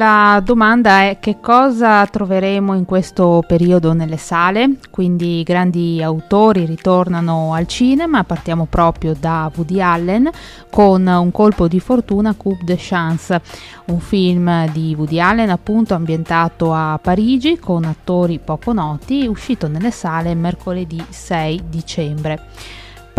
La domanda è che cosa troveremo in questo periodo nelle sale, quindi grandi autori ritornano al cinema, partiamo proprio da Woody Allen con Un colpo di fortuna Coupe de Chance, un film di Woody Allen appunto ambientato a Parigi con attori poco noti, uscito nelle sale mercoledì 6 dicembre.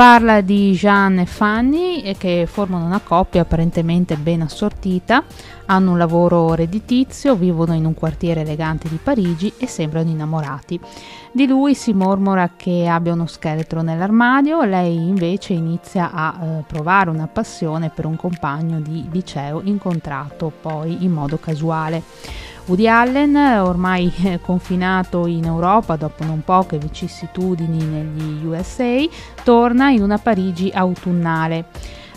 Parla di Jeanne e Fanny che formano una coppia apparentemente ben assortita, hanno un lavoro redditizio, vivono in un quartiere elegante di Parigi e sembrano innamorati. Di lui si mormora che abbia uno scheletro nell'armadio, lei invece inizia a eh, provare una passione per un compagno di liceo incontrato poi in modo casuale. Woody Allen, ormai confinato in Europa dopo non poche vicissitudini negli USA, torna in una Parigi autunnale.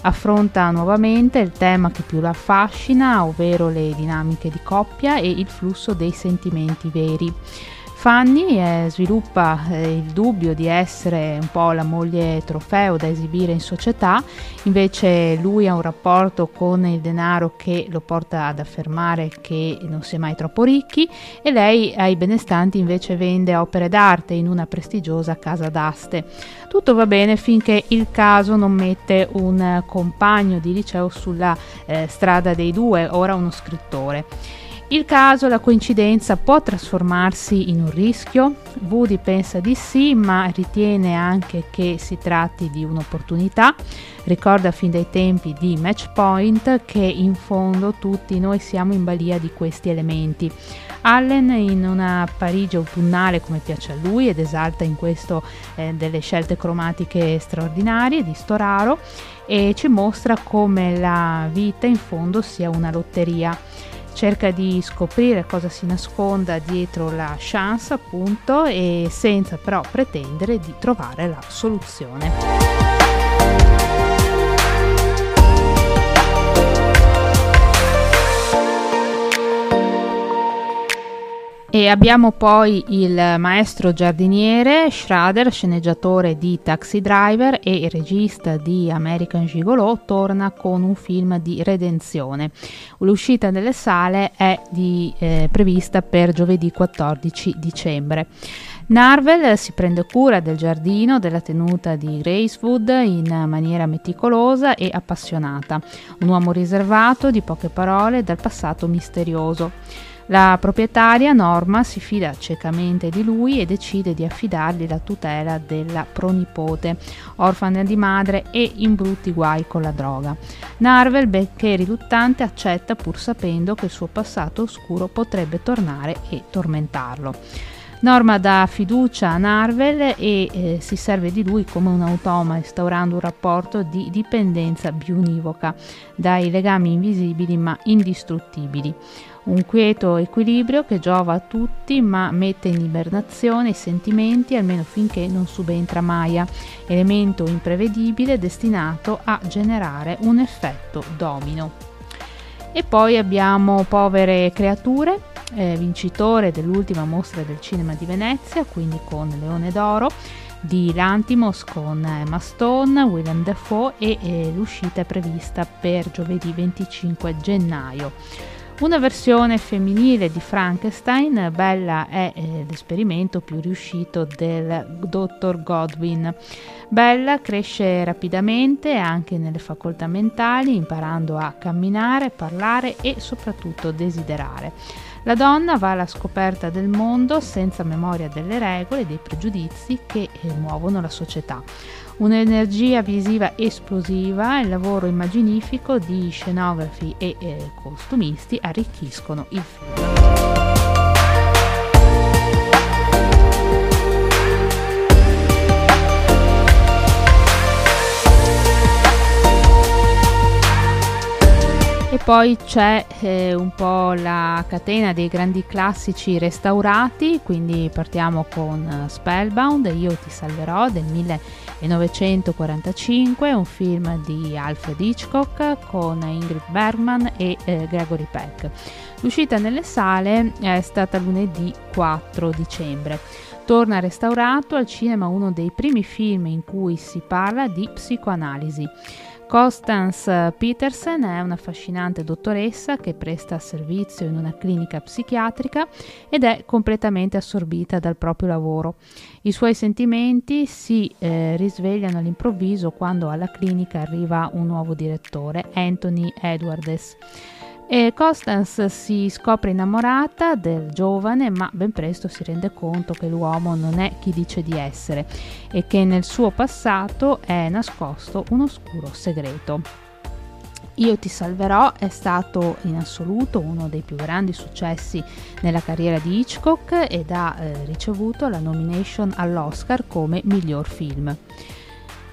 Affronta nuovamente il tema che più la affascina, ovvero le dinamiche di coppia e il flusso dei sentimenti veri. Fanny eh, sviluppa il dubbio di essere un po' la moglie trofeo da esibire in società, invece lui ha un rapporto con il denaro che lo porta ad affermare che non si è mai troppo ricchi e lei ai benestanti invece vende opere d'arte in una prestigiosa casa d'aste. Tutto va bene finché il caso non mette un compagno di liceo sulla eh, strada dei due, ora uno scrittore. Il caso, la coincidenza può trasformarsi in un rischio? Woody pensa di sì, ma ritiene anche che si tratti di un'opportunità. Ricorda fin dai tempi di Match Point che in fondo tutti noi siamo in balia di questi elementi. Allen in una Parigi autunnale come piace a lui ed esalta in questo eh, delle scelte cromatiche straordinarie di Storaro e ci mostra come la vita in fondo sia una lotteria cerca di scoprire cosa si nasconda dietro la chance appunto e senza però pretendere di trovare la soluzione. E abbiamo poi il maestro giardiniere Schrader, sceneggiatore di Taxi Driver e regista di American Gigolo, torna con un film di redenzione. L'uscita nelle sale è di, eh, prevista per giovedì 14 dicembre. Narvel si prende cura del giardino, della tenuta di Gracewood in maniera meticolosa e appassionata. Un uomo riservato, di poche parole, dal passato misterioso. La proprietaria Norma si fida ciecamente di lui e decide di affidargli la tutela della pronipote, orfana di madre e in brutti guai con la droga. Narvel, benché riluttante, accetta pur sapendo che il suo passato oscuro potrebbe tornare e tormentarlo. Norma dà fiducia a Narvel e eh, si serve di lui come un automa, instaurando un rapporto di dipendenza bionivoca dai legami invisibili ma indistruttibili. Un quieto equilibrio che giova a tutti ma mette in ibernazione i sentimenti almeno finché non subentra Maya, elemento imprevedibile destinato a generare un effetto domino. E poi abbiamo Povere creature, eh, vincitore dell'ultima mostra del cinema di Venezia, quindi con Leone d'Oro, di Lantimos con Emma Stone, Willem Dafoe e eh, l'uscita è prevista per giovedì 25 gennaio. Una versione femminile di Frankenstein, Bella è eh, l'esperimento più riuscito del dottor Godwin. Bella cresce rapidamente anche nelle facoltà mentali, imparando a camminare, parlare e soprattutto desiderare. La donna va alla scoperta del mondo senza memoria delle regole e dei pregiudizi che eh, muovono la società un'energia visiva esplosiva e il lavoro immaginifico di scenografi e eh, costumisti arricchiscono il film. E poi c'è eh, un po' la catena dei grandi classici restaurati, quindi partiamo con uh, Spellbound, Io ti salverò del 1945, un film di Alfred Hitchcock con Ingrid Bergman e eh, Gregory Peck. L'uscita nelle sale è stata lunedì 4 dicembre. Torna restaurato al cinema uno dei primi film in cui si parla di psicoanalisi. Constance Petersen è un'affascinante dottoressa che presta servizio in una clinica psichiatrica ed è completamente assorbita dal proprio lavoro. I suoi sentimenti si eh, risvegliano all'improvviso quando alla clinica arriva un nuovo direttore, Anthony Edwards. E Constance si scopre innamorata del giovane, ma ben presto si rende conto che l'uomo non è chi dice di essere e che nel suo passato è nascosto un oscuro segreto. Io ti salverò è stato in assoluto uno dei più grandi successi nella carriera di Hitchcock ed ha eh, ricevuto la nomination all'Oscar come miglior film.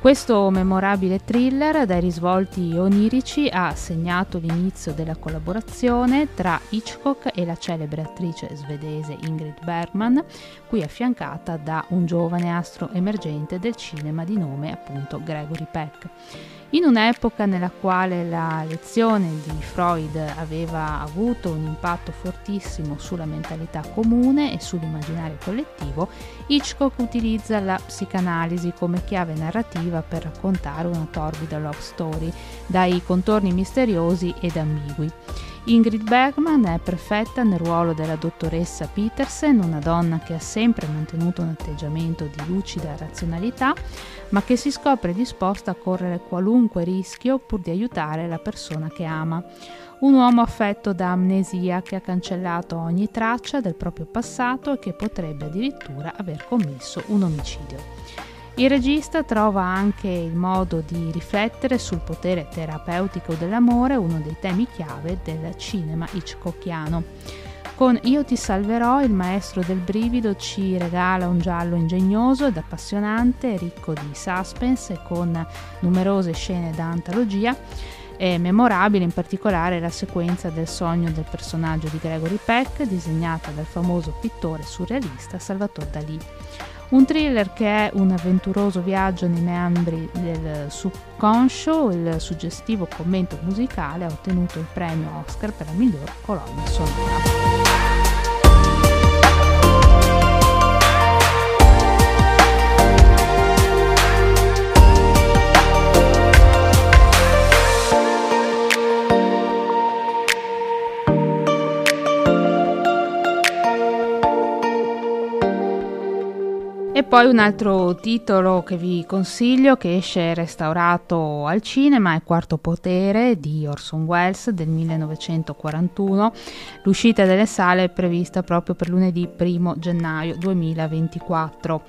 Questo memorabile thriller dai risvolti onirici ha segnato l'inizio della collaborazione tra Hitchcock e la celebre attrice svedese Ingrid Bergman, qui affiancata da un giovane astro emergente del cinema di nome appunto Gregory Peck. In un'epoca nella quale la lezione di Freud aveva avuto un impatto fortissimo sulla mentalità comune e sull'immaginario collettivo, Hitchcock utilizza la psicanalisi come chiave narrativa per raccontare una torbida love story dai contorni misteriosi ed ambigui. Ingrid Bergman è perfetta nel ruolo della dottoressa Petersen, una donna che ha sempre mantenuto un atteggiamento di lucida razionalità, ma che si scopre disposta a correre qualunque rischio pur di aiutare la persona che ama. Un uomo affetto da amnesia che ha cancellato ogni traccia del proprio passato e che potrebbe addirittura aver commesso un omicidio. Il regista trova anche il modo di riflettere sul potere terapeutico dell'amore, uno dei temi chiave del cinema hitchcockiano. Con Io ti salverò, il maestro del brivido ci regala un giallo ingegnoso ed appassionante, ricco di suspense e con numerose scene da antologia. È memorabile in particolare la sequenza del sogno del personaggio di Gregory Peck, disegnata dal famoso pittore surrealista Salvatore Dalì. Un thriller che è un avventuroso viaggio nei meandri del subconscio, il suggestivo commento musicale ha ottenuto il premio Oscar per la miglior colonna sonora. E poi un altro titolo che vi consiglio che esce restaurato al cinema è Quarto Potere di Orson Welles del 1941. L'uscita delle sale è prevista proprio per lunedì 1 gennaio 2024.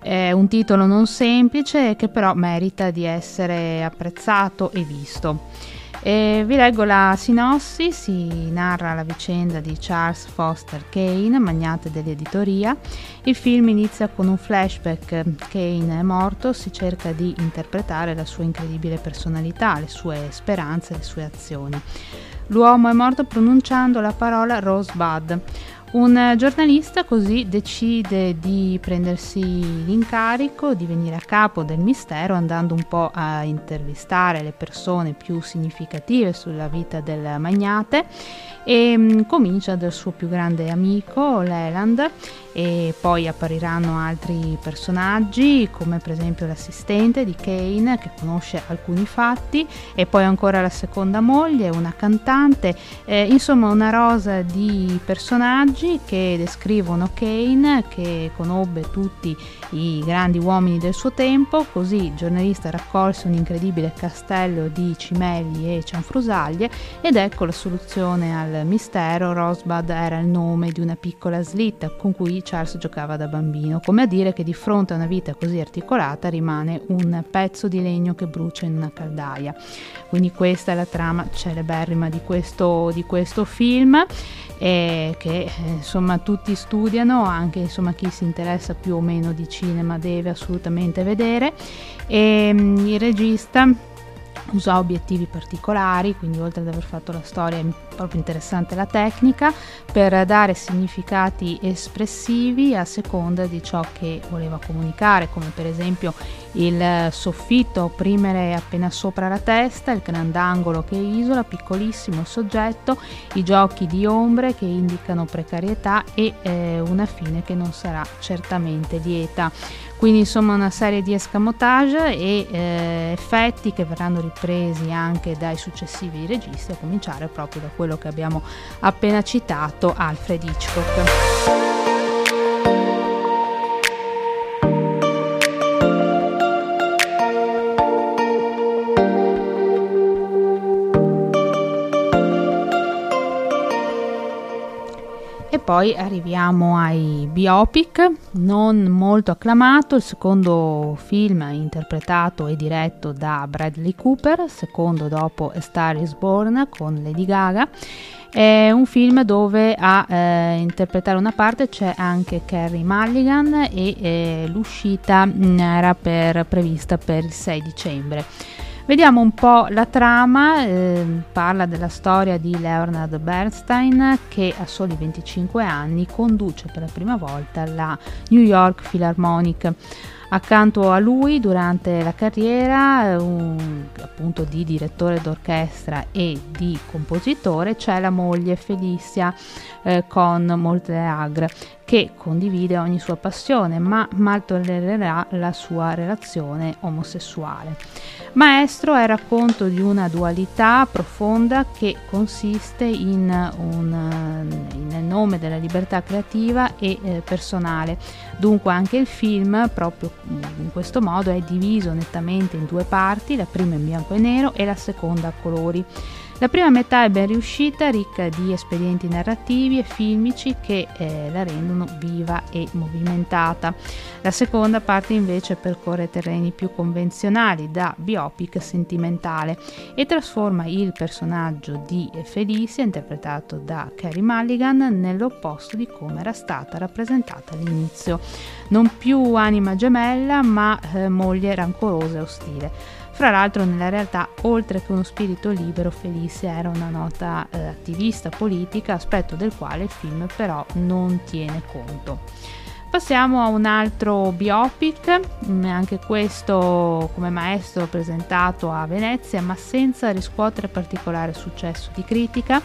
È un titolo non semplice che però merita di essere apprezzato e visto. E vi leggo la sinossi, si narra la vicenda di Charles Foster Kane, magnate dell'editoria. Il film inizia con un flashback. Kane è morto, si cerca di interpretare la sua incredibile personalità, le sue speranze, le sue azioni. L'uomo è morto pronunciando la parola Rosebud, un giornalista così decide di prendersi l'incarico di venire a capo del mistero andando un po' a intervistare le persone più significative sulla vita del magnate. E mm, comincia dal suo più grande amico Leland e poi appariranno altri personaggi come per esempio l'assistente di Kane che conosce alcuni fatti e poi ancora la seconda moglie, una cantante, eh, insomma una rosa di personaggi che descrivono Kane che conobbe tutti i grandi uomini del suo tempo, così il giornalista raccolse un incredibile castello di cimeli e cianfrusaglie ed ecco la soluzione al mistero, Rosebud era il nome di una piccola slitta con cui Charles giocava da bambino, come a dire che di fronte a una vita così articolata rimane un pezzo di legno che brucia in una caldaia. Quindi questa è la trama celeberrima di questo, di questo film eh, che eh, insomma tutti studiano, anche insomma chi si interessa più o meno di cinema deve assolutamente vedere. E, mm, il regista usò obiettivi particolari, quindi oltre ad aver fatto la storia proprio interessante la tecnica per dare significati espressivi a seconda di ciò che voleva comunicare, come per esempio il soffitto opprimere appena sopra la testa, il grandangolo che isola, piccolissimo soggetto, i giochi di ombre che indicano precarietà e eh, una fine che non sarà certamente lieta. Quindi insomma una serie di escamotage e eh, effetti che verranno ripresi anche dai successivi registi, a cominciare proprio da quello che abbiamo appena citato, Alfred Hitchcock. Poi arriviamo ai biopic, non molto acclamato, il secondo film interpretato e diretto da Bradley Cooper, secondo dopo A Star is Born con Lady Gaga. È un film dove a eh, interpretare una parte c'è anche Carrie Mulligan e eh, l'uscita mm, era per, prevista per il 6 dicembre. Vediamo un po' la trama, eh, parla della storia di Leonard Bernstein che a soli 25 anni conduce per la prima volta la New York Philharmonic. Accanto a lui durante la carriera, un, appunto di direttore d'orchestra e di compositore, c'è la moglie Felicia eh, con Molteagre che condivide ogni sua passione ma mal tollererà la sua relazione omosessuale. Maestro è racconto di una dualità profonda che consiste in un, nel nome della libertà creativa e eh, personale. Dunque anche il film proprio in questo modo è diviso nettamente in due parti, la prima in bianco e nero e la seconda a colori. La prima metà è ben riuscita, ricca di espedienti narrativi e filmici che eh, la rendono viva e movimentata. La seconda parte invece percorre terreni più convenzionali, da biopic sentimentale, e trasforma il personaggio di Felicia, interpretato da Carrie Mulligan, nell'opposto di come era stata rappresentata all'inizio. Non più anima gemella, ma eh, moglie rancorosa e ostile. Fra l'altro nella realtà, oltre che uno spirito libero, Felice era una nota eh, attivista politica, aspetto del quale il film però non tiene conto. Passiamo a un altro biopic, mm, anche questo come maestro presentato a Venezia, ma senza riscuotere particolare successo di critica,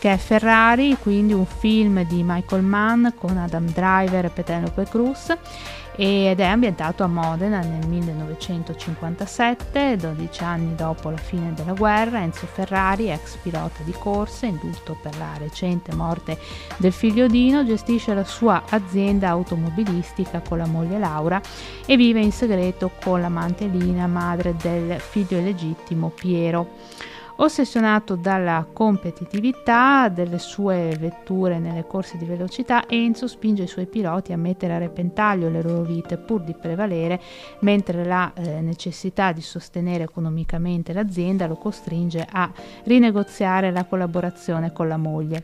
che è Ferrari, quindi un film di Michael Mann con Adam Driver e Penelope Cruz ed è ambientato a Modena nel 1957, 12 anni dopo la fine della guerra. Enzo Ferrari, ex pilota di corse, indulto per la recente morte del figlio Dino, gestisce la sua azienda automobilistica con la moglie Laura e vive in segreto con l'amante Lina, madre del figlio illegittimo Piero. Ossessionato dalla competitività delle sue vetture nelle corse di velocità, Enzo spinge i suoi piloti a mettere a repentaglio le loro vite pur di prevalere, mentre la eh, necessità di sostenere economicamente l'azienda lo costringe a rinegoziare la collaborazione con la moglie.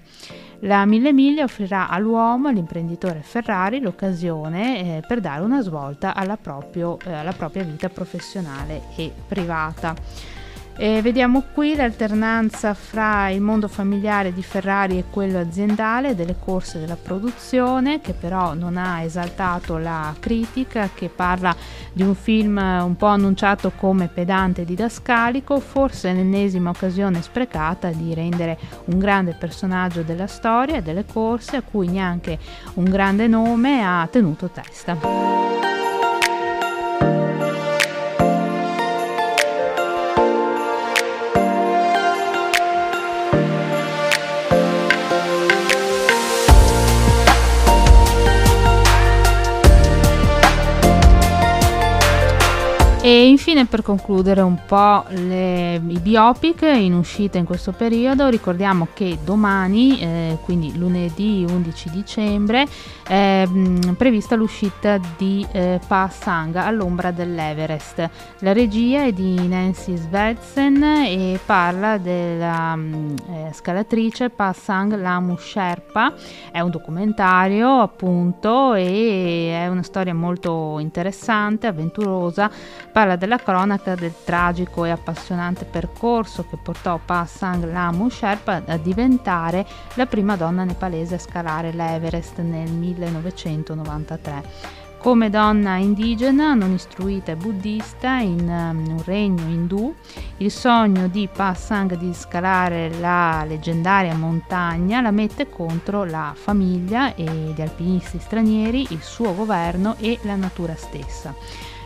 La Mille Miglia offrirà all'uomo, all'imprenditore Ferrari, l'occasione eh, per dare una svolta alla, proprio, eh, alla propria vita professionale e privata. E vediamo qui l'alternanza fra il mondo familiare di Ferrari e quello aziendale delle corse della produzione, che però non ha esaltato la critica, che parla di un film un po' annunciato come pedante didascalico, forse l'ennesima occasione sprecata di rendere un grande personaggio della storia e delle corse a cui neanche un grande nome ha tenuto testa. E infine per concludere un po' le, i biopic in uscita in questo periodo, ricordiamo che domani, eh, quindi lunedì 11 dicembre, è mh, prevista l'uscita di eh, Pa Sang all'ombra dell'Everest. La regia è di Nancy Svelzen e parla della mh, eh, scalatrice Pa Sang Lamu Sherpa. È un documentario appunto e è una storia molto interessante, avventurosa parla della cronaca del tragico e appassionante percorso che portò Pa Sang Lamu Sherpa a diventare la prima donna nepalese a scalare l'Everest nel 1993. Come donna indigena, non istruita e buddista in um, un regno indù, il sogno di Pa Sang di scalare la leggendaria montagna la mette contro la famiglia e gli alpinisti stranieri, il suo governo e la natura stessa.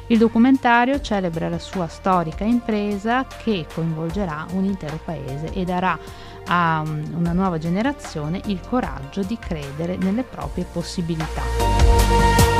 Il documentario celebra la sua storica impresa che coinvolgerà un intero paese e darà a um, una nuova generazione il coraggio di credere nelle proprie possibilità.